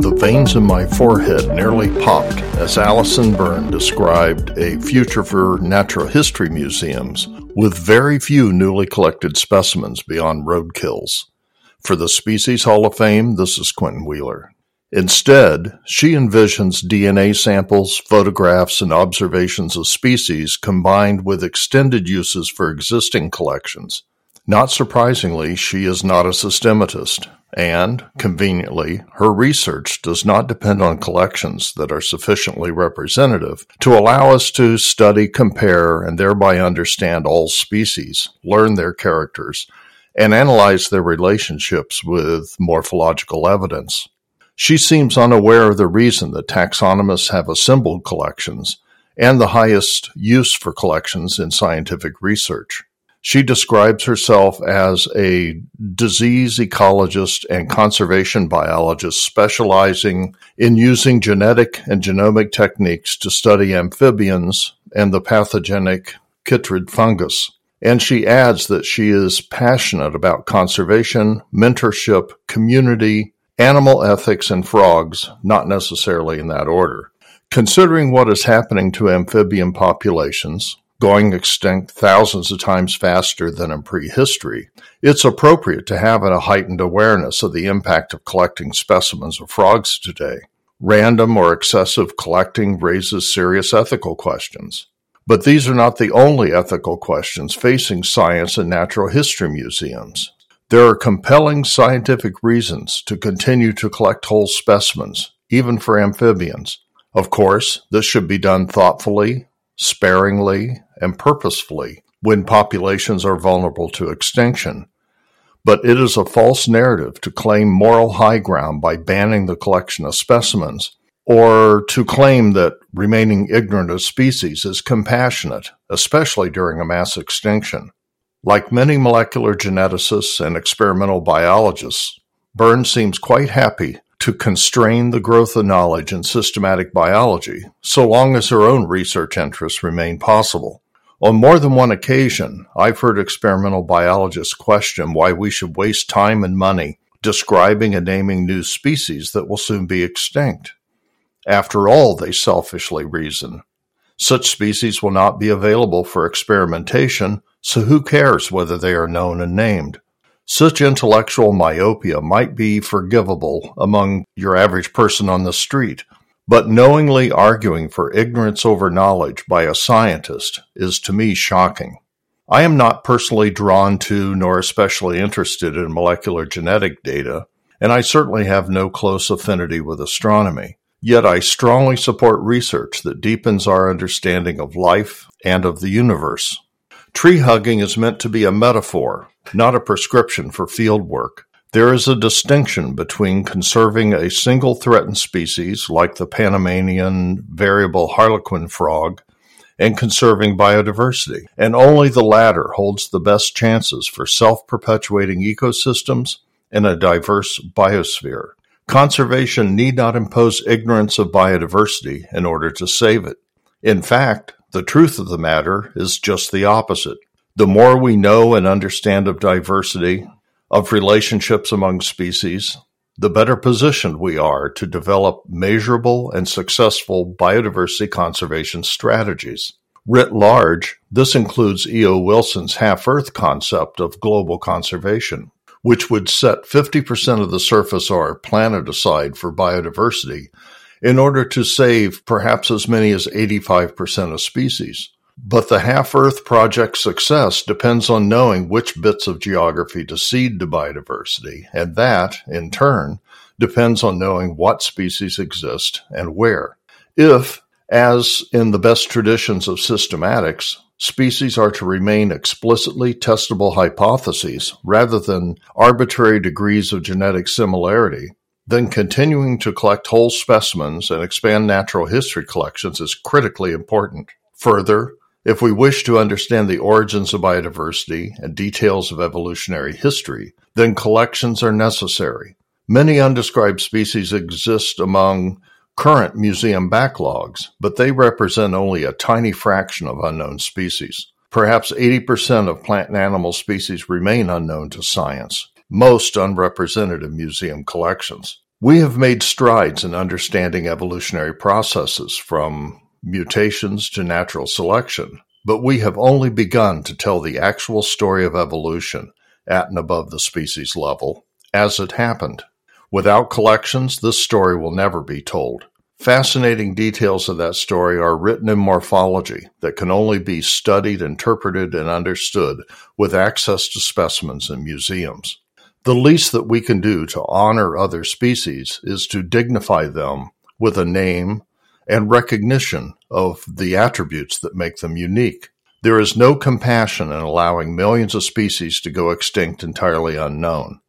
The veins in my forehead nearly popped as Allison Byrne described a future for natural history museums with very few newly collected specimens beyond roadkills. For the Species Hall of Fame, this is Quentin Wheeler. Instead, she envisions DNA samples, photographs, and observations of species combined with extended uses for existing collections. Not surprisingly, she is not a systematist, and, conveniently, her research does not depend on collections that are sufficiently representative to allow us to study, compare, and thereby understand all species, learn their characters, and analyze their relationships with morphological evidence. She seems unaware of the reason that taxonomists have assembled collections and the highest use for collections in scientific research. She describes herself as a disease ecologist and conservation biologist specializing in using genetic and genomic techniques to study amphibians and the pathogenic chytrid fungus. And she adds that she is passionate about conservation, mentorship, community, animal ethics, and frogs, not necessarily in that order. Considering what is happening to amphibian populations, going extinct thousands of times faster than in prehistory, it's appropriate to have a heightened awareness of the impact of collecting specimens of frogs today. Random or excessive collecting raises serious ethical questions. But these are not the only ethical questions facing science and natural history museums. There are compelling scientific reasons to continue to collect whole specimens, even for amphibians. Of course, this should be done thoughtfully, sparingly, and purposefully when populations are vulnerable to extinction. But it is a false narrative to claim moral high ground by banning the collection of specimens, or to claim that remaining ignorant of species is compassionate, especially during a mass extinction. Like many molecular geneticists and experimental biologists, Byrne seems quite happy to constrain the growth of knowledge in systematic biology, so long as her own research interests remain possible. On more than one occasion, I've heard experimental biologists question why we should waste time and money describing and naming new species that will soon be extinct. After all, they selfishly reason, such species will not be available for experimentation so who cares whether they are known and named? Such intellectual myopia might be forgivable among your average person on the street, but knowingly arguing for ignorance over knowledge by a scientist is to me shocking. I am not personally drawn to nor especially interested in molecular genetic data, and I certainly have no close affinity with astronomy. Yet I strongly support research that deepens our understanding of life and of the universe. Tree hugging is meant to be a metaphor, not a prescription for field work. There is a distinction between conserving a single threatened species, like the Panamanian variable harlequin frog, and conserving biodiversity, and only the latter holds the best chances for self perpetuating ecosystems and a diverse biosphere. Conservation need not impose ignorance of biodiversity in order to save it. In fact, the truth of the matter is just the opposite. The more we know and understand of diversity, of relationships among species, the better positioned we are to develop measurable and successful biodiversity conservation strategies. Writ large, this includes E.O. Wilson's half Earth concept of global conservation, which would set 50% of the surface of our planet aside for biodiversity in order to save perhaps as many as 85% of species. But the Half Earth project's success depends on knowing which bits of geography to cede to biodiversity, and that, in turn, depends on knowing what species exist and where. If, as in the best traditions of systematics, species are to remain explicitly testable hypotheses rather than arbitrary degrees of genetic similarity, then continuing to collect whole specimens and expand natural history collections is critically important. Further, if we wish to understand the origins of biodiversity and details of evolutionary history, then collections are necessary. Many undescribed species exist among current museum backlogs, but they represent only a tiny fraction of unknown species. Perhaps 80% of plant and animal species remain unknown to science. Most unrepresented museum collections. We have made strides in understanding evolutionary processes from mutations to natural selection, but we have only begun to tell the actual story of evolution at and above the species level as it happened. Without collections, this story will never be told. Fascinating details of that story are written in morphology that can only be studied, interpreted, and understood with access to specimens in museums. The least that we can do to honor other species is to dignify them with a name and recognition of the attributes that make them unique. There is no compassion in allowing millions of species to go extinct entirely unknown.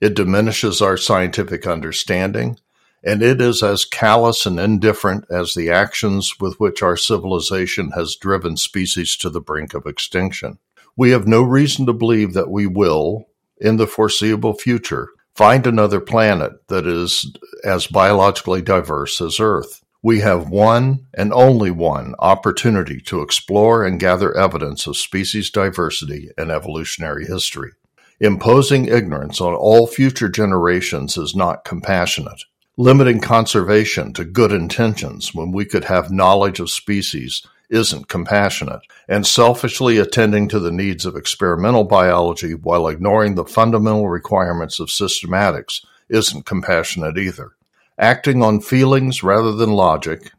It diminishes our scientific understanding, and it is as callous and indifferent as the actions with which our civilization has driven species to the brink of extinction. We have no reason to believe that we will, in the foreseeable future, find another planet that is as biologically diverse as Earth. We have one and only one opportunity to explore and gather evidence of species diversity and evolutionary history. Imposing ignorance on all future generations is not compassionate. Limiting conservation to good intentions when we could have knowledge of species isn't compassionate. And selfishly attending to the needs of experimental biology while ignoring the fundamental requirements of systematics isn't compassionate either. Acting on feelings rather than logic,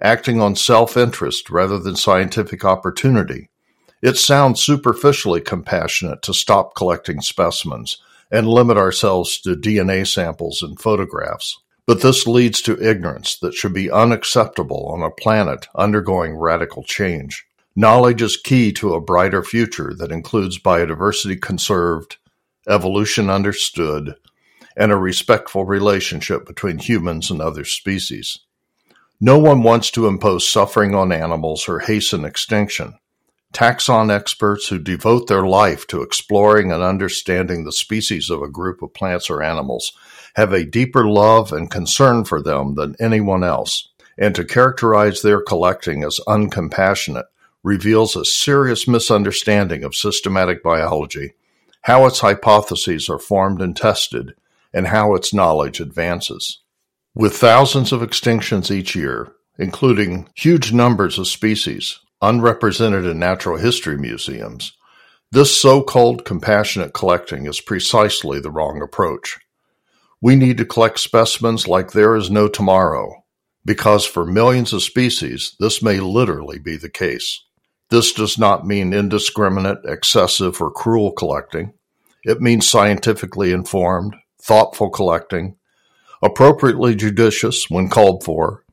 acting on self interest rather than scientific opportunity, it sounds superficially compassionate to stop collecting specimens and limit ourselves to DNA samples and photographs. But this leads to ignorance that should be unacceptable on a planet undergoing radical change. Knowledge is key to a brighter future that includes biodiversity conserved, evolution understood, and a respectful relationship between humans and other species. No one wants to impose suffering on animals or hasten extinction. Taxon experts who devote their life to exploring and understanding the species of a group of plants or animals have a deeper love and concern for them than anyone else, and to characterize their collecting as uncompassionate reveals a serious misunderstanding of systematic biology, how its hypotheses are formed and tested, and how its knowledge advances. With thousands of extinctions each year, including huge numbers of species, unrepresented in natural history museums, this so called compassionate collecting is precisely the wrong approach. We need to collect specimens like there is no tomorrow, because for millions of species, this may literally be the case. This does not mean indiscriminate, excessive, or cruel collecting. It means scientifically informed, thoughtful collecting, appropriately judicious when called for,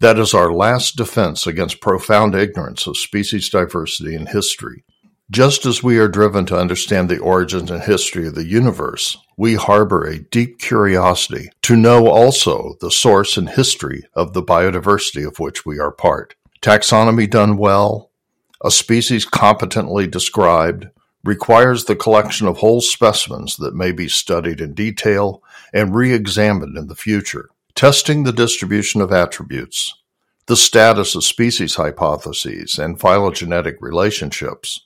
that is our last defense against profound ignorance of species diversity and history. Just as we are driven to understand the origins and history of the universe, we harbor a deep curiosity to know also the source and history of the biodiversity of which we are part. Taxonomy done well, a species competently described, requires the collection of whole specimens that may be studied in detail and re examined in the future testing the distribution of attributes, the status of species hypotheses and phylogenetic relationships,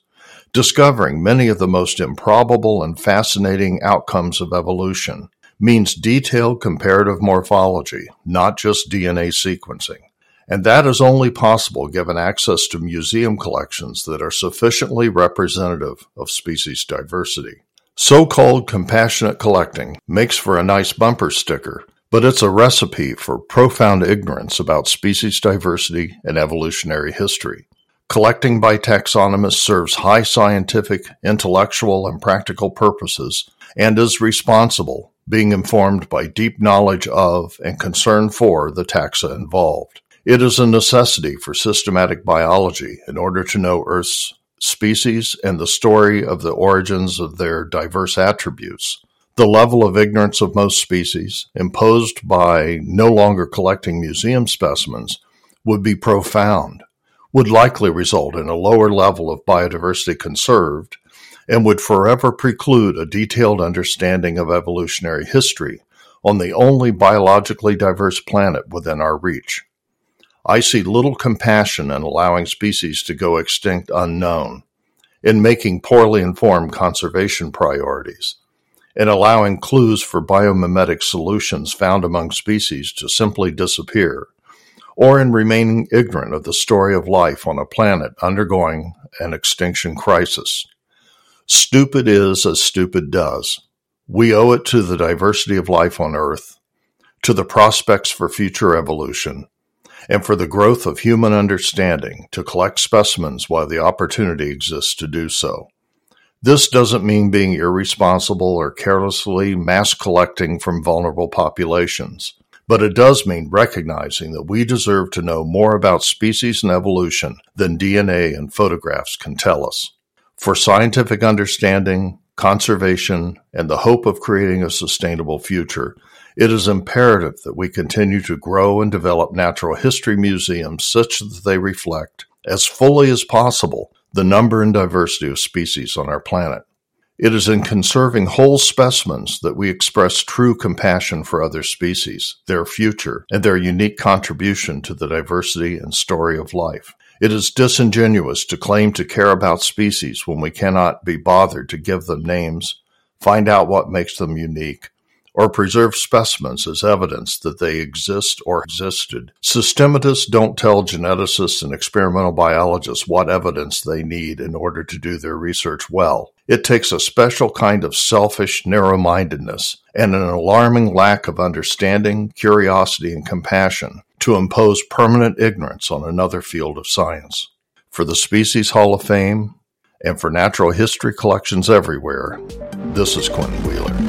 discovering many of the most improbable and fascinating outcomes of evolution means detailed comparative morphology, not just DNA sequencing. And that is only possible given access to museum collections that are sufficiently representative of species diversity. So called compassionate collecting makes for a nice bumper sticker but it's a recipe for profound ignorance about species diversity and evolutionary history. Collecting by taxonomists serves high scientific, intellectual, and practical purposes and is responsible, being informed by deep knowledge of and concern for the taxa involved. It is a necessity for systematic biology in order to know Earth's species and the story of the origins of their diverse attributes. The level of ignorance of most species, imposed by no longer collecting museum specimens, would be profound, would likely result in a lower level of biodiversity conserved, and would forever preclude a detailed understanding of evolutionary history on the only biologically diverse planet within our reach. I see little compassion in allowing species to go extinct unknown, in making poorly informed conservation priorities in allowing clues for biomimetic solutions found among species to simply disappear, or in remaining ignorant of the story of life on a planet undergoing an extinction crisis. Stupid is as stupid does. We owe it to the diversity of life on Earth, to the prospects for future evolution, and for the growth of human understanding to collect specimens while the opportunity exists to do so. This doesn't mean being irresponsible or carelessly mass collecting from vulnerable populations, but it does mean recognizing that we deserve to know more about species and evolution than DNA and photographs can tell us. For scientific understanding, conservation, and the hope of creating a sustainable future, it is imperative that we continue to grow and develop natural history museums such that they reflect, as fully as possible, the number and diversity of species on our planet. It is in conserving whole specimens that we express true compassion for other species, their future, and their unique contribution to the diversity and story of life. It is disingenuous to claim to care about species when we cannot be bothered to give them names, find out what makes them unique, or preserve specimens as evidence that they exist or existed. Systematists don't tell geneticists and experimental biologists what evidence they need in order to do their research well. It takes a special kind of selfish narrow mindedness and an alarming lack of understanding, curiosity, and compassion to impose permanent ignorance on another field of science. For the Species Hall of Fame, and for natural history collections everywhere, this is Quentin Wheeler.